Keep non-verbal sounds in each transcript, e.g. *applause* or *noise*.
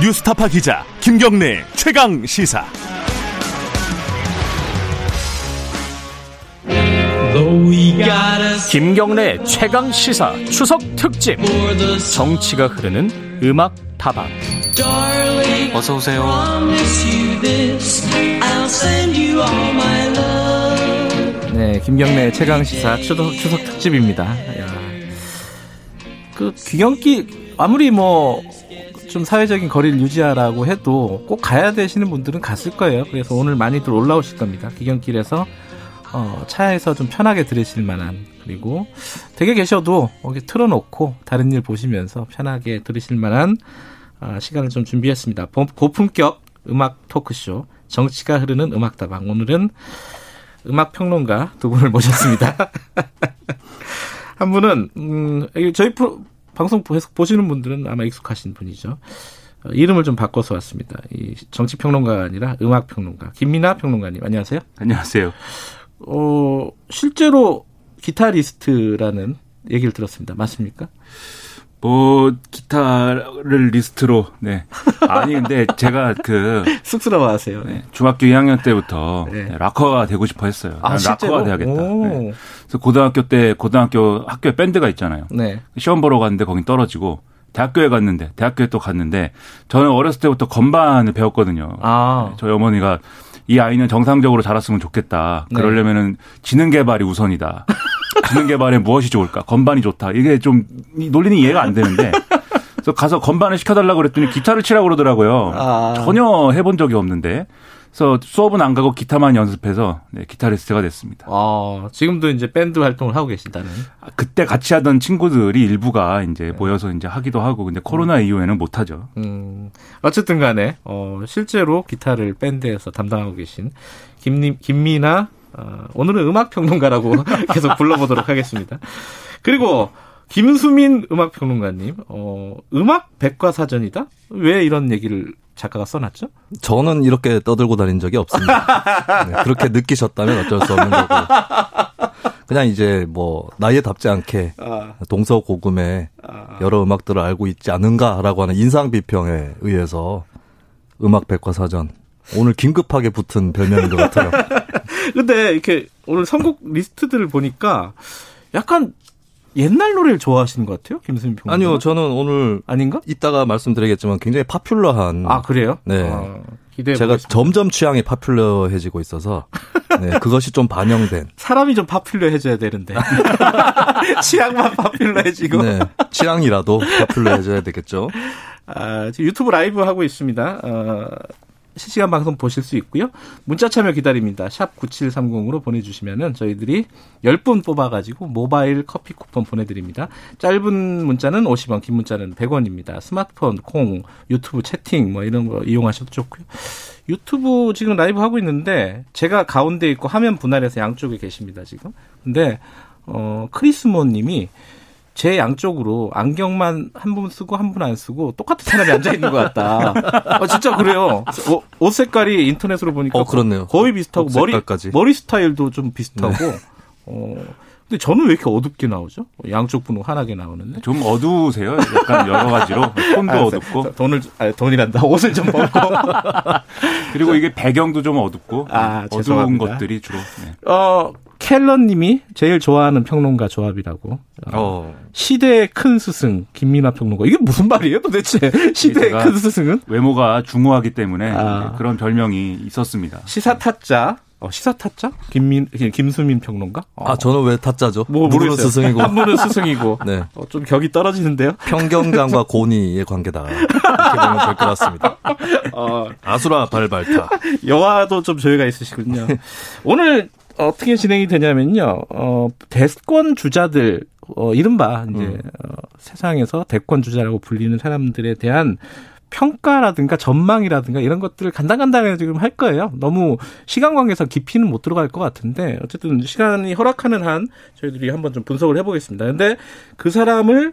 뉴스타파 기자 김경래 최강 시사. 김경래 최강 시사 추석 특집 정치가 흐르는 음악 다방 어서 오세요. 네 김경래 최강 시사 추석, 추석 특집입니다 야. 그 귀경길 아무리 뭐 좀 사회적인 거리를 유지하라고 해도 꼭 가야 되시는 분들은 갔을 거예요 그래서 오늘 많이들 올라오실 겁니다 귀경길에서 어, 차에서 좀 편하게 들으실 만한 그리고 댁에 계셔도 여기 틀어놓고 다른 일 보시면서 편하게 들으실 만한 어, 시간을 좀 준비했습니다. 고- 고품격 음악 토크쇼 정치가 흐르는 음악다방 오늘은 음악 평론가 두 분을 모셨습니다. *laughs* 한 분은 음, 저희 프로, 방송 보시는 분들은 아마 익숙하신 분이죠. 어, 이름을 좀 바꿔서 왔습니다. 이 정치 평론가가 아니라 음악 평론가 김민아 평론가님 안녕하세요. 안녕하세요. 어, 실제로 기타리스트라는 얘기를 들었습니다. 맞습니까? 뭐 기타를 리스트로 네 아니 근데 제가 그 *laughs* 쑥스러워 하세요. 네, 중학교 2학년 때부터 네. 락커가 되고 싶어 했어요. 아? 락커가 돼야겠다. 오. 네. 그래서 고등학교 때 고등학교 학교에 밴드가 있잖아요. 네. 시험 보러 갔는데 거긴 떨어지고 대학교에 갔는데 대학교에 또 갔는데 저는 어렸을 때부터 건반을 배웠거든요. 아. 저희 어머니가 이 아이는 정상적으로 자랐으면 좋겠다. 네. 그러려면은 지능 개발이 우선이다. 지능 개발에 무엇이 좋을까? 건반이 좋다. 이게 좀이 논리는 이해가 안 되는데. 그래서 가서 건반을 시켜달라고 그랬더니 기타를 치라고 그러더라고요. 아. 전혀 해본 적이 없는데. 그래서 수업은 안 가고 기타만 연습해서 네, 기타리스트가 됐습니다. 어, 지금도 이제 밴드 활동을 하고 계신다는. 그때 같이 하던 친구들이 일부가 이제 모여서 이제 하기도 하고 근데 코로나 이후에는 못 하죠. 음, 어쨌든 간에, 어, 실제로 기타를 밴드에서 담당하고 계신 김님, 김미나, 어, 오늘은 음악 평론가라고 *laughs* 계속 불러보도록 하겠습니다. 그리고, 김수민 음악 평론가님, 어, 음악 백과사전이다? 왜 이런 얘기를 작가가 써놨죠? 저는 이렇게 떠들고 다닌 적이 없습니다. *laughs* 네, 그렇게 느끼셨다면 어쩔 수 없는 거고. 그냥 이제 뭐 나이에 답지 않게 아, 동서고금의 여러 음악들을 알고 있지 않은가라고 하는 인상 비평에 의해서 음악 백과사전 오늘 긴급하게 붙은 별명인 것 같아요. *laughs* 근데 이렇게 오늘 선곡 리스트들을 보니까 약간 옛날 노래를 좋아하시는 것 같아요, 김수민 평론가. 아니요, 저는 오늘 아닌가? 이따가 말씀드리겠지만 굉장히 파퓰러한 아, 그래요? 네. 아, 기대해 제가 보겠습니다. 점점 취향이 파퓰러해지고 있어서 *laughs* 네, 그것이 좀 반영된 사람이 좀 파퓰러해져야 되는데 *laughs* 취향만 파퓰러해지고 네, 취향이라도 파퓰러해져야 되겠죠. 아, 지금 유튜브 라이브 하고 있습니다. 어, 실시간 방송 보실 수 있고요. 문자 참여 기다립니다. 샵 9730으로 보내주시면은 저희들이 10분 뽑아가지고 모바일 커피 쿠폰 보내드립니다. 짧은 문자는 50원, 긴 문자는 100원입니다. 스마트폰, 콩, 유튜브 채팅 뭐 이런 거 이용하셔도 좋고요. 유튜브 지금 라이브 하고 있는데 제가 가운데 있고 화면 분할해서 양쪽에 계십니다 지금. 근데 어 크리스모 님이 제 양쪽으로 안경만 한 분 쓰고 한 분 안 쓰고 똑같은 사람이 앉아 있는 것 같다. 어, 진짜 그래요. 옷, 옷 색깔이 인터넷으로 보니까 어, 그렇네요. 거의 비슷하고 옷 머리. 머리 스타일도 좀 비슷하고. 어 근데 저는 왜 이렇게 어둡게 나오죠? 양쪽 분은 환하게 나오는데. 좀 어두우세요. 약간 여러 가지로 톤도 알았어요. 어둡고 돈을 아, 돈이란다. 옷을 좀 벗고. 그리고 이게 배경도 좀 어둡고 아, 어두운 죄송합니다. 것들이 주로. 네. 어 켈런님이 제일 좋아하는 평론가 조합이라고. 어, 어, 시대의 큰 스승 김민아 평론가. 이게 무슨 말이에요, 도대체? *laughs* 시대의 제가- 큰 스승은? 외모가 중후하기 때문에 아. 네, 그런 별명이 있었습니다. 시사 타짜. 어, 시사 타짜? 김민 김수민 평론가? 어, 아 저는 왜 타짜죠? 뭐 모르겠어요. 스승이고 한 분은 스승이고. *laughs* 네. 어, 좀 격이 떨어지는데요. 평경장과 고니의 관계다. 이렇게 보면 될 것 같습니다. 어, 아수라 발발타. *laughs* 여화도 좀 조예가 있으시군요. 오늘 어떻게 진행이 되냐면요. 어, 대권 주자들 어, 이른바 이제 음. 어, 세상에서 대권 주자라고 불리는 사람들에 대한 평가라든가 전망이라든가 이런 것들을 간단간단하게 지금 할 거예요. 너무 시간 관계상 깊이는 못 들어갈 것 같은데 어쨌든 시간이 허락하는 한 저희들이 한번 좀 분석을 해보겠습니다. 근데 그 사람을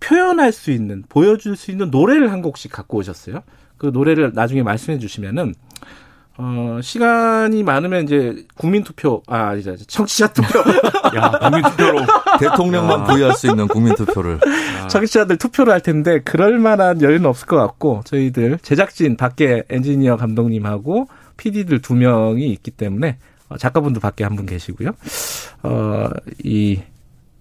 표현할 수 있는 보여줄 수 있는 노래를 한 곡씩 갖고 오셨어요. 그 노래를 나중에 말씀해 주시면은 어 시간이 많으면 이제 국민 투표 아 이제 청취자 투표 야, 국민 투표로 *laughs* 대통령만 부여할 수 있는 국민 투표를. *laughs* 청취자들 투표를 할 텐데 그럴 만한 여유는 없을 것 같고 저희들 제작진 밖에 엔지니어 감독님하고 PD들 두 명이 있기 때문에 어, 작가분도 밖에 한 분 계시고요. 어, 이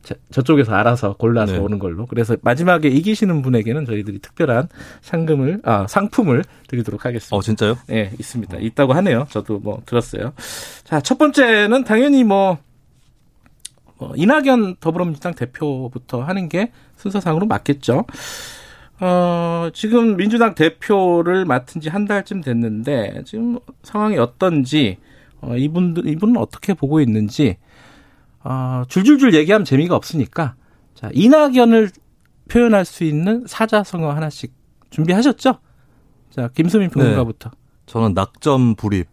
저, 저쪽에서 알아서 골라서 네. 오는 걸로. 그래서 마지막에 이기시는 분에게는 저희들이 특별한 상금을 아 상품을 드리도록 하겠습니다. 어, 진짜요? 예, 있습니다. 있다고 하네요. 저도 뭐 들었어요. 자, 첫 번째는 당연히 뭐, 어, 이낙연 더불어민주당 대표부터 하는 게 순서상으로 맞겠죠. 어, 지금 민주당 대표를 맡은 지 한 달쯤 됐는데, 지금 상황이 어떤지, 어, 이분들, 이분은 어떻게 보고 있는지, 어, 줄줄줄 얘기하면 재미가 없으니까, 자, 이낙연을 표현할 수 있는 사자성어 하나씩 준비하셨죠? 자, 김수민 평론가부터. 저는 낙점 불입.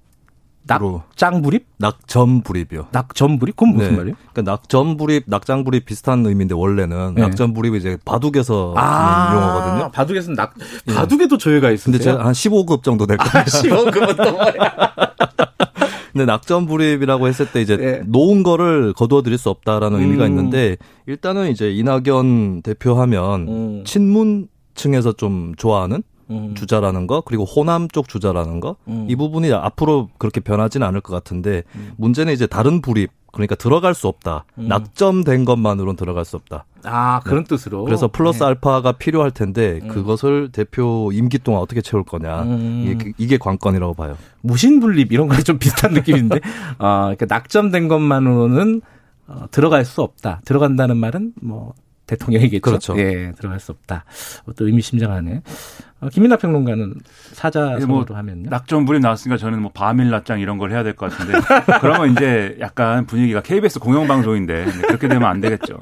낙장 불입? 낙점 불입이요. 낙점 불입? 그건 무슨 네. 말이에요? 그러니까 낙점 불입, 낙장 불입 비슷한 의미인데 원래는 네. 낙점 불입이 이제 바둑에서 쓰는 용어거든요. 바둑에서는 낙, 바둑에도 조회가 있으세요? 근데 제가 한 15급 정도 될 거예요. 아, 15급은 또 뭐야? *laughs* 근데 낙점 불입이라고 했을 때 이제 네. 놓은 거를 거두어 드릴 수 없다라는 음. 의미가 있는데 일단은 이제 이낙연 대표하면 음. 친문층에서 좀 좋아하는 음. 주자라는 거 그리고 호남 쪽 주자라는 거이 음. 부분이 앞으로 그렇게 변하지는 않을 것 같은데 문제는 이제 다른 불입 그러니까 들어갈 수 없다 음. 낙점된 것만으로는 들어갈 수 없다 아, 그런 뜻으로. 그래서 플러스 네. 알파가 필요할 텐데 음. 그것을 대표 임기 동안 어떻게 채울 거냐 음. 이게, 이게 관건이라고 봐요. 무신분립 이런 거에 좀 *laughs* 비슷한 느낌인데, 아, 그러니까 낙점된 것만으로는 어, 들어갈 수 없다. 들어간다는 말은 뭐 대통령이겠죠. 그렇죠. 예, 들어갈 수 없다. 어, 또 의미심장하네. 어, 김민하 평론가는 사자성어로 뭐 하면요. 낙점 불입 나왔으니까 저는 뭐 바밀 낮장 이런 걸 해야 될 것 같은데 *laughs* 그러면 이제 약간 분위기가 KBS 공영방송인데 네, 그렇게 되면 안 되겠죠.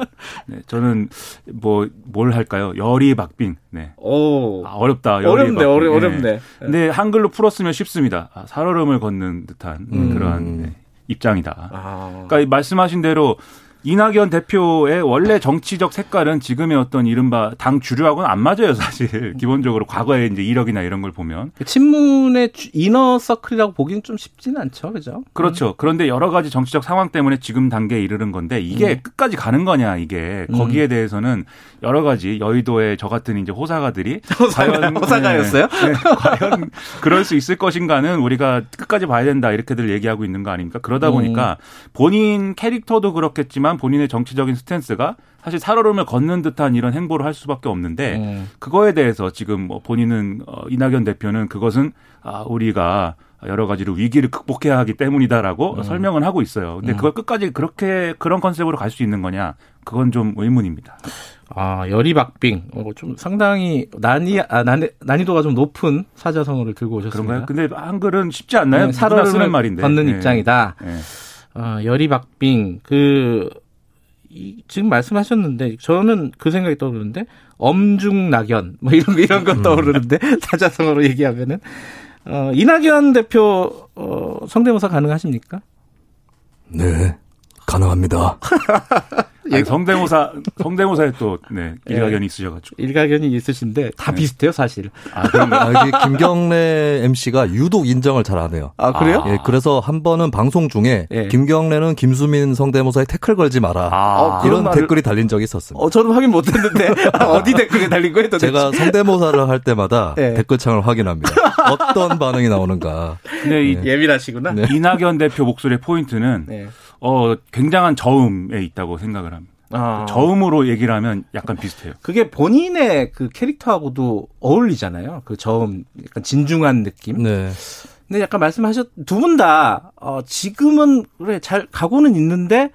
네, 저는 뭐 뭘 할까요? 열이 박빙. 네. 오, 아, 어렵다. 열이 어렵네, 박빙. 어려, 네. 어렵네. 근데 한글로 풀었으면 쉽습니다. 아, 살얼음을 걷는 듯한 음. 그러한 네, 입장이다. 아, 그러니까 이 말씀하신 대로 이낙연 대표의 원래 정치적 색깔은 지금의 어떤 이른바 당 주류하고는 안 맞아요, 사실. *laughs* 기본적으로 과거의 이제 이력이나 이런 걸 보면. 그 친문의 주- 이너 서클이라고 보기는 좀 쉽지는 않죠, 그죠? 그렇죠. 그런데 여러 가지 정치적 상황 때문에 지금 단계에 이르는 건데 이게 음. 끝까지 가는 거냐 이게 거기에 대해서는 여러 가지 여의도의 저 같은 이제 호사가들이 *laughs* 과연 호사가였어요? 네, 네, *laughs* 과연 그럴 수 있을 것인가는 우리가 끝까지 봐야 된다 이렇게들 얘기하고 있는 거 아닙니까? 그러다 음. 보니까 본인 캐릭터도 그렇겠지만 본인의 정치적인 스탠스가 사실 살얼음을 걷는 듯한 이런 행보를 할 수밖에 없는데 음. 그거에 대해서 지금 뭐 본인은 어, 이낙연 대표는 그것은 아 우리가 여러 가지로 위기를 극복해야 하기 때문이다라고 음. 설명은 하고 있어요. 근데 그걸 끝까지 그렇게 그런 컨셉으로 갈 수 있는 거냐? 그건 좀 의문입니다. 아, 열이박빙. 어, 좀 상당히 난이, 아, 난이, 난이도가 좀 높은 사자성어를 들고 오셨습니다. 그런가요? 근데 한글은 쉽지 않나요? 네, 살얼음을 쓰는 말인데. 걷는 네. 입장이다. 네. 어, 열이박빙. 그, 이, 지금 말씀하셨는데, 저는 그 생각이 떠오르는데, 엄중낙연. 뭐 이런, 거, 이런 거 떠오르는데, *laughs* 사자성어로 얘기하면은. 어, 이낙연 대표, 어, 성대모사 가능하십니까? 네, 가능합니다. *laughs* 아니, 성대모사 성대모사에 또 네, 일가견이 있으셔가지고. 일가견이 있으신데, 다 비슷해요, 사실. 아 그런가? 아, 이게 김경래 MC가 유독 인정을 잘 안 해요. 아, 그래요? 예, 그래서 한 번은 방송 중에 예. 김경래는 김수민 성대모사에 태클 걸지 마라. 아, 이런 말을- 댓글이 달린 적이 있었습니다. 어, 저는 확인 못 했는데, *laughs* 어디 댓글에 달린 거예요, 도대체? 제가 성대모사를 할 때마다 예. 댓글창을 확인합니다. *laughs* 어떤 반응이 나오는가. 근데 이 예민하시구나. 네. 이낙연 대표 목소리의 포인트는 네. 어 굉장한 저음에 있다고 생각을 합니다. 아. 저음으로 얘기를 하면 약간 비슷해요. 그게 본인의 그 캐릭터하고도 어울리잖아요. 그 저음, 약간 진중한 느낌. 네. 근데 약간 말씀하셨, 두 분 다, 어, 지금은, 그래, 잘 가고는 있는데,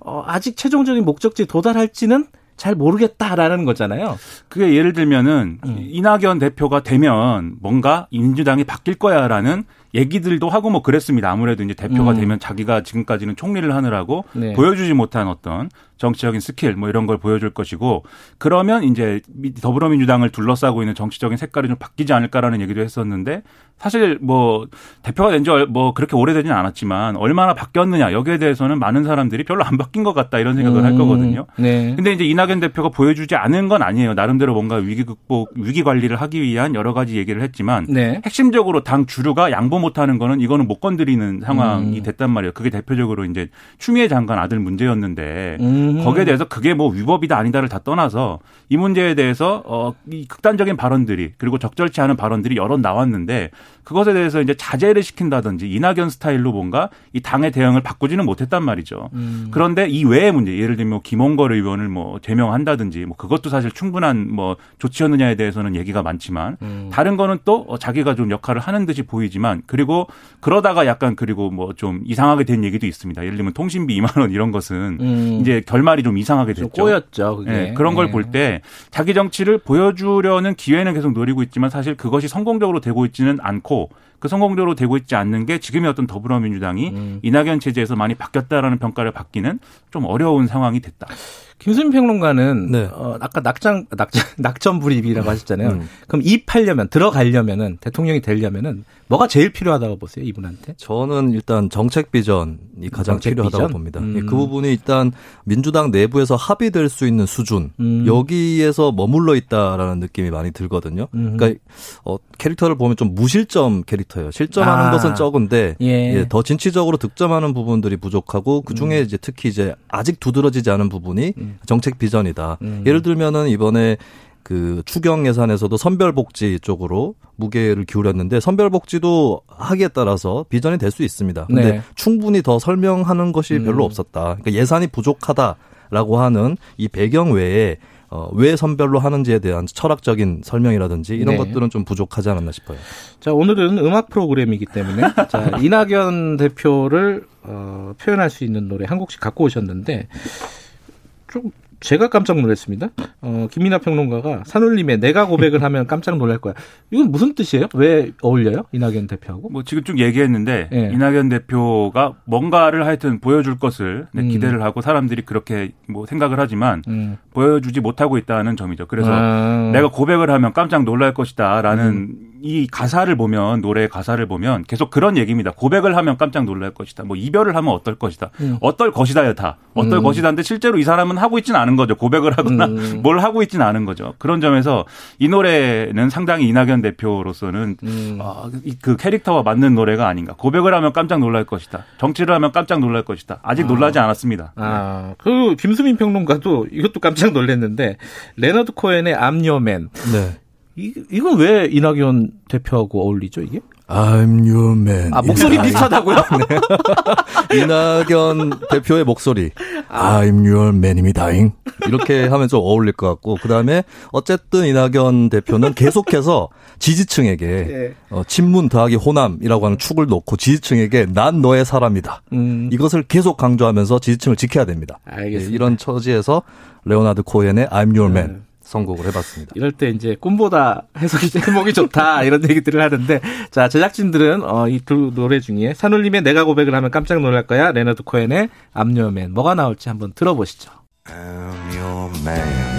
어, 아직 최종적인 목적지에 도달할지는 잘 모르겠다라는 거잖아요. 그게 예를 들면은 음. 이낙연 대표가 되면 뭔가 민주당이 바뀔 거야라는 얘기들도 하고 뭐 그랬습니다. 아무래도 이제 대표가 음. 되면 자기가 지금까지는 총리를 하느라고 네. 보여주지 못한 어떤 정치적인 스킬 뭐 이런 걸 보여줄 것이고 그러면 이제 미- 더불어민주당을 둘러싸고 있는 정치적인 색깔이 좀 바뀌지 않을까라는 얘기도 했었는데 사실 뭐 대표가 된 지 뭐 그렇게 오래되지는 않았지만 얼마나 바뀌었느냐 여기에 대해서는 많은 사람들이 별로 안 바뀐 것 같다 이런 생각을 할 음, 거거든요. 네. 근데 이제 이낙연 대표가 보여주지 않은 건 아니에요. 나름대로 뭔가 위기 극복, 위기 관리를 하기 위한 여러 가지 얘기를 했지만 네. 핵심적으로 당 주류가 양보 못하는 거는 이거는 못 건드리는 상황이 음. 됐단 말이에요. 그게 대표적으로 이제 추미애 장관 아들 문제였는데 음. 거기에 대해서 그게 뭐 위법이다 아니다를 다 떠나서 이 문제에 대해서 어 이 극단적인 발언들이 그리고 적절치 않은 발언들이 여러 나왔는데 그것에 대해서 이제 자제를 시킨다든지 이낙연 스타일로 뭔가 이 당의 대응을 바꾸지는 못했단 말이죠. 음. 그런데 이 외의 문제, 예를 들면 뭐 김홍걸 의원을 뭐 제명한다든지 뭐 그것도 사실 충분한 뭐 조치였느냐에 대해서는 얘기가 많지만 음. 다른 거는 또 어, 자기가 좀 역할을 하는 듯이 보이지만 그리고 그러다가 약간 그리고 뭐 좀 이상하게 된 얘기도 있습니다. 예를 들면 통신비 2만 원 이런 것은 음. 이제 결말이 좀 이상하게 좀 됐죠. 꼬였죠. 그게. 예, 그런 걸 예. 볼때 자기 정치를 보여주려는 기회는 계속 노리고 있지만 사실 그것이 성공적으로 되고 있지는 않고 그 성공적으로 되고 있지 않는 게 지금의 어떤 더불어민주당이 음. 이낙연 체제에서 많이 바뀌었다라는 평가를 받기는 좀 어려운 상황이 됐다. 김수민 평론가는 네. 어, 아까 낙장 낙장 *laughs* 낙점 불입이라고 하셨잖아요. 음. 그럼 입하려면 들어가려면은 대통령이 되려면은 뭐가 제일 필요하다고 보세요 이분한테? 저는 일단 정책 비전이 가장 정책 필요하다고 비전? 봅니다. 음. 예, 그 부분이 일단 민주당 내부에서 합의될 수 있는 수준 음. 여기에서 머물러 있다라는 느낌이 많이 들거든요. 음. 그러니까 어, 캐릭터를 보면 좀 무실점 캐릭터 예요. 실점하는 아. 것은 적은데 예. 예, 더 진취적으로 득점하는 부분들이 부족하고 그 중에 이제 특히 이제 아직 두드러지지 않은 부분이 정책 비전이다. 음. 예를 들면은 이번에 그 추경 예산에서도 선별복지 쪽으로 무게를 기울였는데 선별복지도 하기에 따라서 비전이 될 수 있습니다. 근데 네. 충분히 더 설명하는 것이 음. 별로 없었다. 그러니까 예산이 부족하다라고 하는 이 배경 외에 어, 왜 선별로 하는지에 대한 철학적인 설명이라든지 이런 네. 것들은 좀 부족하지 않았나 싶어요. 자 오늘은 음악 프로그램이기 때문에 *laughs* 자 이낙연 대표를 어, 표현할 수 있는 노래 한 곡씩 갖고 오셨는데 좀 제가 깜짝 놀랐습니다. 어, 김민아 평론가가 산울림의 내가 고백을 *laughs* 하면 깜짝 놀랄 거야. 이건 무슨 뜻이에요? 왜 어울려요? 이낙연 대표하고? 뭐 지금 쭉 얘기했는데 예. 이낙연 대표가 뭔가를 하여튼 보여줄 것을 네, 음. 기대를 하고 사람들이 그렇게 뭐 생각을 하지만 음. 보여주지 못하고 있다는 점이죠. 그래서 아. 내가 고백을 하면 깜짝 놀랄 것이다라는 이 가사를 보면 노래의 가사를 보면 계속 그런 얘기입니다. 고백을 하면 깜짝 놀랄 것이다. 뭐 이별을 하면 어떨 것이다. 음. 어떨 것이다요 다. 어떨 음. 것이다인데 실제로 이 사람은 하고 있지는 않은 거죠. 고백을 하거나 음. *laughs* 뭘 하고 있지는 않은 거죠. 그런 점에서 이 노래는 상당히 이낙연 대표로서는 음. 아, 이- 그 캐릭터와 맞는 노래가 아닌가. 고백을 하면 깜짝 놀랄 것이다. 정치를 하면 깜짝 놀랄 것이다. 아직 놀라지 않았습니다. 아, 그 김수민 평론가도 이것도 깜짝 놀랐는데 레너드 코엔의 I'm Your Man 네. 이 이건 왜 이낙연 대표하고 어울리죠 이게? I'm your man. 아 목소리 비슷하다고요? *laughs* 이낙연 대표의 목소리. I'm your man입니다잉. 이렇게 하면 좀 어울릴 것 같고. 그 다음에 어쨌든 이낙연 대표는 계속해서 지지층에게 예. *laughs* 어, 친문 더하기 호남이라고 하는 축을 놓고 지지층에게 난 너의 사람이다. 음. 이것을 계속 강조하면서 지지층을 지켜야 됩니다. 알겠습니다. 예, 이런 처지에서 레오나드 코엔의 I'm your man 네. 선곡을 해봤습니다. 이럴 때 이제 꿈보다 해석이 *laughs* 해몽이 좋다 이런 얘기들을 하는데 자 제작진들은 어, 이 두 노래 중에 산울림의 내가 고백을 하면 깜짝 놀랄 거야 레너드 코엔의 I'm Your Man 뭐가 나올지 한번 들어보시죠. I'm your man.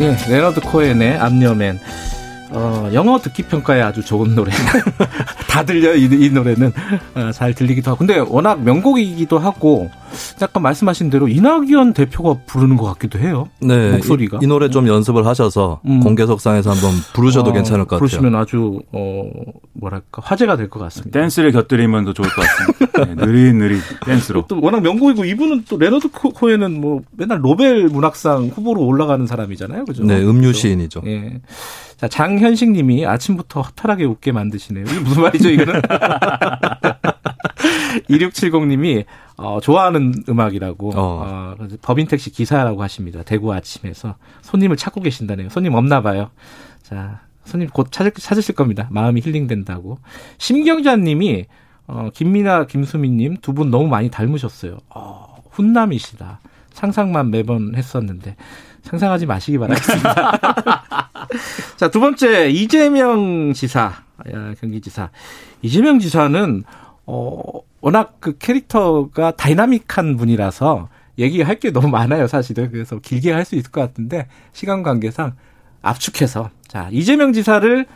예, 레너드 코엔의 I'm Your Man. 어, 영어 듣기 평가에 아주 좋은 노래. *laughs* 다 들려 이, 이 노래는 어, 잘 들리기도 하고. 근데 워낙 명곡이기도 하고 약간 말씀하신 대로 이낙연 대표가 부르는 것 같기도 해요. 네, 목소리가. 이, 이 노래 좀 연습을 하셔서 음. 공개석상에서 한번 부르셔도 어, 괜찮을 것 같아요. 부르시면 아주 어 뭐랄까 화제가 될 것 같습니다. 댄스를 곁들이면 더 좋을 것 같습니다. 네, 느릿느릿 댄스로. 또 워낙 명곡이고 이분은 또 레너드 코- 코엔은 뭐 맨날 노벨 문학상 후보로 올라가는 사람이잖아요, 그죠? 네, 음유 시인이죠. 예. 자, 장현식 님이 아침부터 허탈하게 웃게 만드시네요. 이게 무슨 말이죠, 이거는? *laughs* 2670 님이, 어, 좋아하는 음악이라고, 어. 어, 법인택시 기사라고 하십니다. 대구 아침에서. 손님을 찾고 계신다네요. 손님 없나 봐요. 자, 손님 곧 찾을, 찾으실 겁니다. 마음이 힐링된다고. 심경자 님이, 어, 김미나, 김수민 님 두 분 너무 많이 닮으셨어요. 어, 훈남이시다. 상상만 매번 했었는데. 상상하지 마시기 바라겠습니다. *laughs* 자, 두 번째, 이재명 지사, 야, 경기지사. 이재명 지사는, 어, 워낙 그 캐릭터가 dynamic한 분이라서 얘기할 게 너무 많아요, 사실은. 그래서 길게 할 수 있을 것 같은데, 시간 관계상 압축해서. 자, 이재명 지사를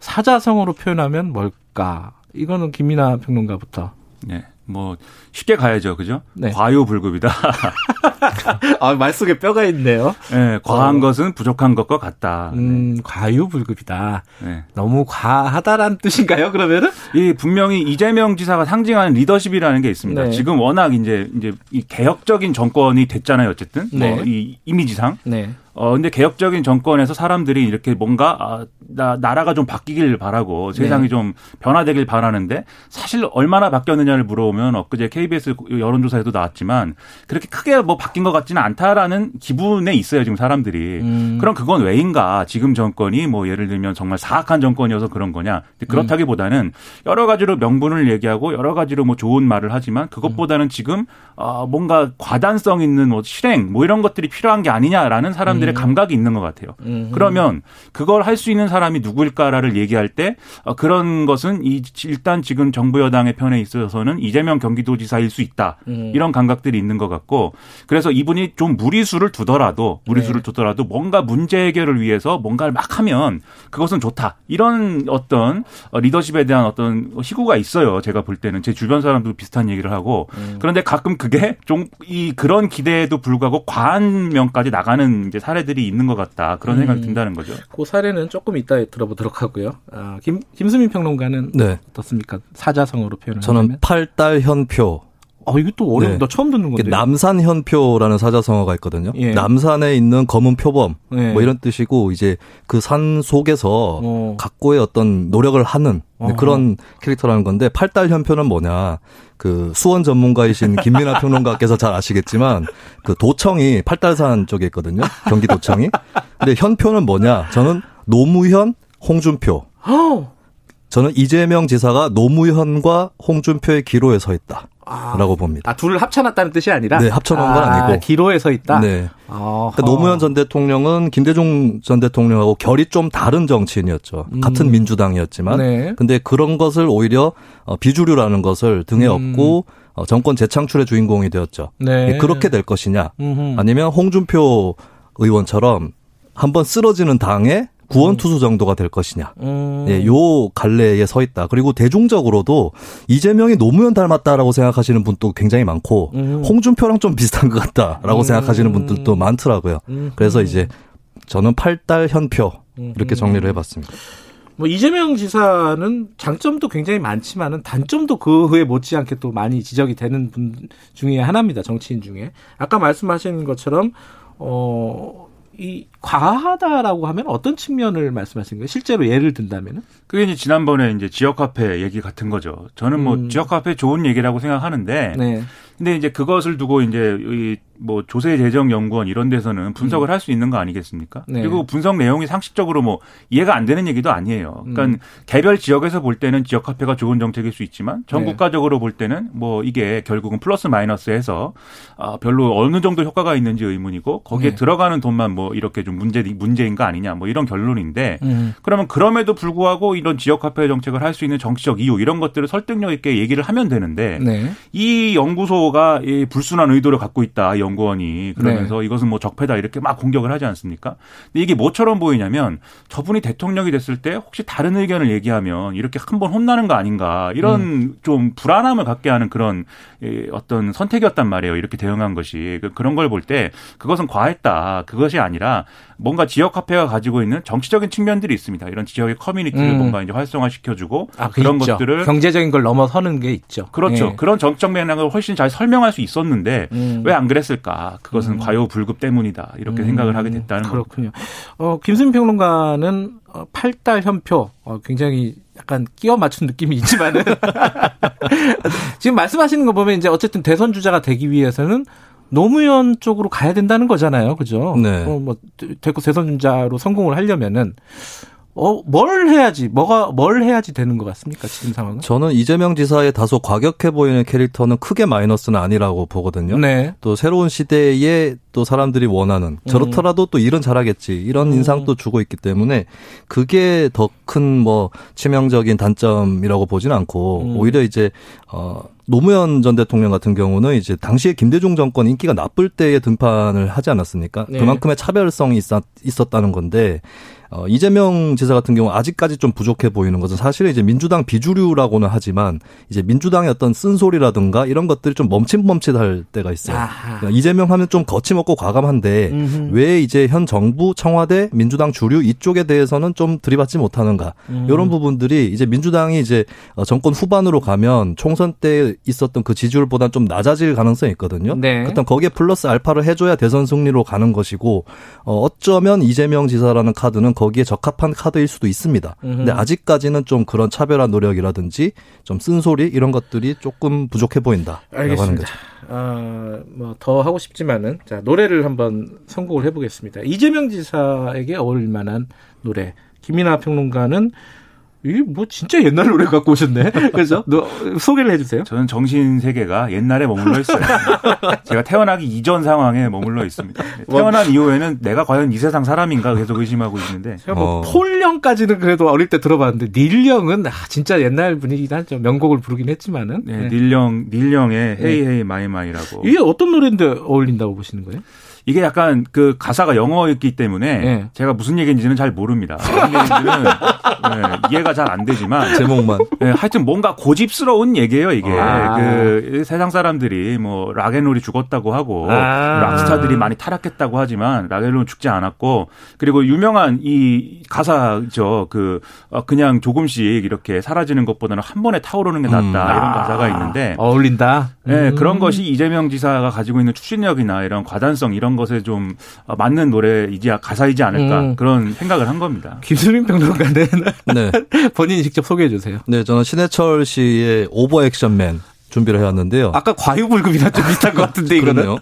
사자성어로 표현하면 뭘까? 이거는 김민아 평론가부터. 네. 뭐 쉽게 가야죠, 그죠? 네. 과유불급이다. *laughs* 아, 말 속에 뼈가 있네요. 네, 과한 어. 것은 부족한 것과 같다. 음, 과유불급이다. 네. 너무 과하다라는 뜻인가요, 그러면은? 이 분명히 이재명 지사가 상징하는 리더십이라는 게 있습니다. 네. 지금 워낙 이제 이제 이 개혁적인 정권이 됐잖아요, 어쨌든 네. 뭐이 이미지상. 네. 어 근데 개혁적인 정권에서 사람들이 이렇게 뭔가 아, 나, 나라가 좀 바뀌길 바라고 세상이 네. 좀 변화되길 바라는데 사실 얼마나 바뀌었느냐를 물어보면 엊그제 KBS 여론조사에도 나왔지만 그렇게 크게 뭐 바뀐 것 같지는 않다라는 기분에 있어요 지금 사람들이 음. 그럼 그건 왜인가 지금 정권이 뭐 예를 들면 정말 사악한 정권이어서 그런 거냐 근데 그렇다기보다는 여러 가지로 명분을 얘기하고 여러 가지로 뭐 좋은 말을 하지만 그것보다는 지금 아 뭔가 과단성 있는 뭐 실행 뭐 이런 것들이 필요한 게 아니냐라는 사람들의 감각이 있는 것 같아요. 음. 그러면 그걸 할 수 있는 사람이 누구일까를 얘기할 때 어, 그런 것은 이 일단 지금 정부 여당의 편에 있어서는 이재명 경기도지사일 수 있다 음. 이런 감각들이 있는 것 같고 그래서 이분이 좀 무리수를 두더라도 무리수를 네. 두더라도 뭔가 문제 해결을 위해서 뭔가를 막 하면 그것은 좋다 이런 어떤 어, 리더십에 대한 어떤 희구가 있어요 제가 볼 때는 제 주변 사람도 비슷한 얘기를 하고 그런데 가끔 그게 좀 이 그런 기대에도 불구하고 과한 면까지 나가는 이제 사례 들이 있는 것 같다 그런 생각이 음. 든다는 거죠. 그 사례는 조금 이따 들어보도록 하고요. 아, 김, 김수민 평론가는 네. 어떻습니까? 사자성어로 표현을 저는 하면. 팔달 현표. 어, 이거 또 어려운, 네. 나 처음 듣는 건데. 남산 현표라는 사자성어가 있거든요. 예. 남산에 있는 검은 표범 네. 뭐 이런 뜻이고 이제 그 산 속에서 어. 각고의 어떤 노력을 하는 어허. 그런 캐릭터라는 건데 팔달 현표는 뭐냐? 그 수원 전문가이신 김민아 평론가께서 잘 아시겠지만 그 도청이 팔달산 쪽에 있거든요. 경기도청이. 근데 현표는 뭐냐? 저는 노무현, 홍준표. 어! 저는 이재명 지사가 노무현과 홍준표의 기로에 서 있다. 아, 라고 봅니다. 아, 둘을 합쳐놨다는 뜻이 아니라? 네, 합쳐놓은 건 아니고. 기로에 서 있다? 네. 아, 그러니까 노무현 전 대통령은 김대중 전 대통령하고 결이 좀 다른 정치인이었죠. 음. 같은 민주당이었지만. 네. 근데 그런 것을 오히려 어, 비주류라는 것을 등에 음. 업고 어, 정권 재창출의 주인공이 되었죠. 네. 예, 그렇게 될 것이냐. 음흠. 아니면 홍준표 의원처럼 한번 쓰러지는 당의 구원 투수 정도가 될 것이냐. 음. 예, 요 갈래에 서 있다. 그리고 대중적으로도 이재명이 노무현 닮았다라고 생각하시는 분도 굉장히 많고 음. 홍준표랑 좀 비슷한 것 같다라고 음. 생각하시는 분들도 많더라고요. 음. 그래서 이제 저는 팔달 현표 음. 이렇게 정리를 해봤습니다. 뭐 이재명 지사는 장점도 굉장히 많지만은 단점도 그에 못지않게 또 많이 지적이 되는 분 중에 하나입니다. 정치인 중에 아까 말씀하신 것처럼 어 이 과하다라고 하면 어떤 측면을 말씀하신 거예요? 실제로 예를 든다면은 그게 이제 지난번에 이제 지역 카페 얘기 같은 거죠. 저는 뭐 음. 지역 카페 좋은 얘기라고 생각하는데 네. 근데 이제 그것을 두고 이제 이 뭐 조세 재정 연구원 이런 데서는 분석을 할수 있는 거 아니겠습니까? 음. 네. 그리고 분석 내용이 상식적으로 뭐 이해가 안 되는 얘기도 아니에요. 그러니까 음. 개별 지역에서 볼 때는 지역 카페가 좋은 정책일 수 있지만 전 네. 국가적으로 볼 때는 뭐 이게 결국은 플러스 마이너스 해서 아 별로 어느 정도 효과가 있는지 의문이고 거기에 네. 들어가는 돈만 뭐 이렇게 좀 문제 문제인 거 아니냐 뭐 이런 결론인데 음. 그러면 그럼에도 불구하고 이런 지역 카페 정책을 할 수 있는 정치적 이유 이런 것들을 설득력 있게 얘기를 하면 되는데 네. 이 연구소가 이 불순한 의도를 갖고 있다 이 연구원이 그러면서 이것은 뭐 적폐다 이렇게 막 공격을 하지 않습니까? 근데 이게 뭐처럼 보이냐면 저분이 대통령이 됐을 때 혹시 다른 의견을 얘기하면 이렇게 한 번 혼나는 거 아닌가 이런 좀 불안함을 갖게 하는 그런 이 어떤 선택이었단 말이에요. 이렇게 대응한 것이 그- 그런 걸 볼 때 그것은 과했다. 그것이 아니라 뭔가 지역 카페가 가지고 있는 정치적인 측면들이 있습니다. 이런 지역의 커뮤니티를 음. 뭔가 이제 활성화시켜주고 아, 그 그런 있죠. 것들을 경제적인 걸 넘어서는 게 있죠. 그렇죠. 예. 그런 정적 맥락을 훨씬 잘 설명할 수 있었는데 음. 왜안 그랬을까? 그것은 과요불급 때문이다. 이렇게 생각을 하게 됐다는 거죠. 그렇군요. 어, 김수민 평론가는 어, 팔달 현표 어, 굉장히 약간 끼워 맞춘 느낌이 있지만은 *laughs* 지금 말씀하시는 거 보면 이제 어쨌든 대선 주자가 되기 위해서는 노무현 쪽으로 가야 된다는 거잖아요. 그죠? 네. 어, 뭐 대구 대선 주자로 성공을 하려면은 어, 뭘 해야지 뭐가 뭘 해야지 되는 것 같습니까? 지금 상황은? 저는 이재명 지사의 다소 과격해 보이는 캐릭터는 크게 마이너스는 아니라고 보거든요. 네. 또 새로운 시대에 또 사람들이 원하는 저렇더라도 또 일은 잘하겠지 이런 음. 인상도 주고 있기 때문에 그게 더 큰 뭐 치명적인 단점이라고 보지는 않고 음. 오히려 이제 어 노무현 전 대통령 같은 경우는 이제 당시에 김대중 정권 인기가 나쁠 때에 등판을 하지 않았습니까? 네. 그만큼의 차별성이 있었, 있었다는 건데 어, 이재명 지사 같은 경우 아직까지 좀 부족해 보이는 것은 사실은 이제 민주당 비주류라고는 하지만 이제 민주당의 어떤 쓴소리라든가 이런 것들이 좀 멈칫멈칫할 때가 있어요. 그러니까 이재명 하면 좀 거침없고 과감한데 음흠. 왜 이제 현 정부 청와대 민주당 주류 이쪽에 대해서는 좀 들이받지 못하는가 음. 이런 부분들이 이제 민주당이 이제 어, 정권 후반으로 가면 총선 때 있었던 그 지지율보다 좀 낮아질 가능성이 있거든요. 네. 일단 거기에 플러스 알파를 해줘야 대선 승리로 가는 것이고 어, 어쩌면 이재명 지사라는 카드는 거기에 적합한 카드일 수도 있습니다. 근데 아직까지는 좀 그런 차별화 노력이라든지 좀 쓴소리 이런 것들이 조금 부족해 보인다. 알겠습니다. 아, 뭐 더 하고 싶지만은 자 노래를 한번 선곡을 해 보겠습니다. 이재명 지사에게 어울릴 만한 노래. 김민아 평론가는 이뭐 진짜 옛날 노래 갖고 오셨네. *laughs* 그래서 너 소개를 해주세요. 저는 정신 세계가 옛날에 머물러 있어요. *laughs* 제가 태어나기 이전 상황에 머물러 있습니다. 태어난 이후에는 내가 과연 이 세상 사람인가 계속 의심하고 있는데 제가 뭐 어. 폴 영까지는 그래도 어릴 때 들어봤는데 닐 영은 아, 진짜 옛날 분위기긴 하죠. 명곡을 부르긴 했지만은 네, 네. 닐 영 닐 영의 Hey Hey My My라고 이게 어떤 노래인데 어울린다고 보시는 거예요? 이게 약간 그 가사가 영어였기 때문에 네. 제가 무슨 얘기인지는 잘 모릅니다. 무슨 얘기인지는 네, 이해가 잘 안 되지만 제목만 네, 하여튼 뭔가 고집스러운 얘기예요, 이게. 아. 그 세상 사람들이 뭐 락앤롤이 죽었다고 하고 아. 락스타들이 많이 타락했다고 하지만 락앤롤은 죽지 않았고 그리고 유명한 이 가사죠. 그 어, 그냥 조금씩 이렇게 사라지는 것보다는 한 번에 타오르는 게 낫다. 음. 이런 가사가 있는데 어울린다. 네, 음. 그런 것이 이재명 지사가 가지고 있는 추진력이나 이런 과단성 이런 것에 좀 어, 맞는 노래이지 가사이지 않을까 음. 그런 생각을 한 겁니다. 김수민 평론가는 *laughs* 네. 본인이 직접 소개해 주세요. 네, 저는 신해철 씨의 Over Action Man 준비를 해왔는데요. 아까 과유불급이랑 좀 비슷한 것 같은데 이거는. 그러네요.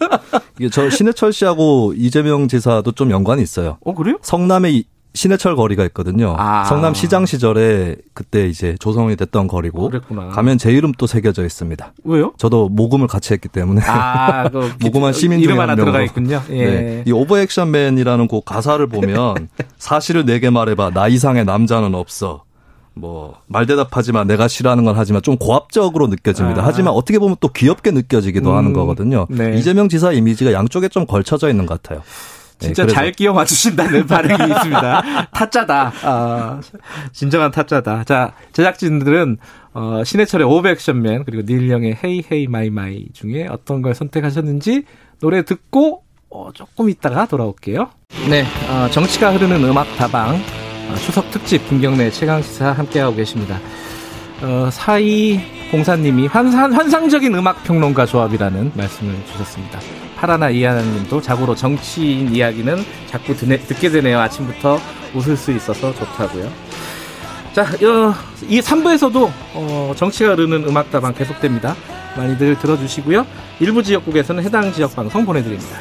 이게 저 신해철 씨하고 이재명 지사도 좀 연관이 있어요. 어 그래요? 성남에 이- 신해철 거리가 있거든요. 아. 성남 시장 시절에 그때 이제 조성이 됐던 거리고 그랬구나. 가면 제 이름 또 새겨져 있습니다. 왜요? 저도 모금을 같이 했기 때문에 아, *laughs* 그 무궁한 시민 중에 한 들어가 명으로. 있군요. 예. 네. 이 Over Action Man이라는 곡 가사를 보면 *laughs* 사실을 내게 말해봐 나 이상의 남자는 없어. 뭐 말대답하지만 내가 싫어하는 건 하지만 좀 고압적으로 느껴집니다. 아. 하지만 어떻게 보면 또 귀엽게 느껴지기도 음, 하는 거거든요. 네. 이재명 지사 이미지가 양쪽에 좀 걸쳐져 있는 것 같아요. 네, 진짜 그래서 잘 끼워 맞추신다는 *laughs* 반응이 있습니다. 타짜다. 아, 진정한 타짜다. 자, 제작진들은 어, 신해철의 Over Action Man 그리고 닐 영의 Hey Hey My My 중에 어떤 걸 선택하셨는지 노래 듣고 어, 조금 있다가 돌아올게요. 네, 어, 정치가 흐르는 음악 다방 어, 추석 특집 김경래 최강 시사 함께하고 계십니다. 어, 사이 공사님이 환상, 환상적인 음악 평론가 조합이라는 말씀을 주셨습니다. 파라나 이하나님도 자고로 정치인 이야기는 자꾸 드네, 듣게 되네요. 아침부터 웃을 수 있어서 좋다고요. 자, 어, 이 3부에서도 어, 정치가 흐르는 음악다방 계속됩니다. 많이들 들어주시고요. 일부 지역국에서는 해당 지역 방송 보내드립니다.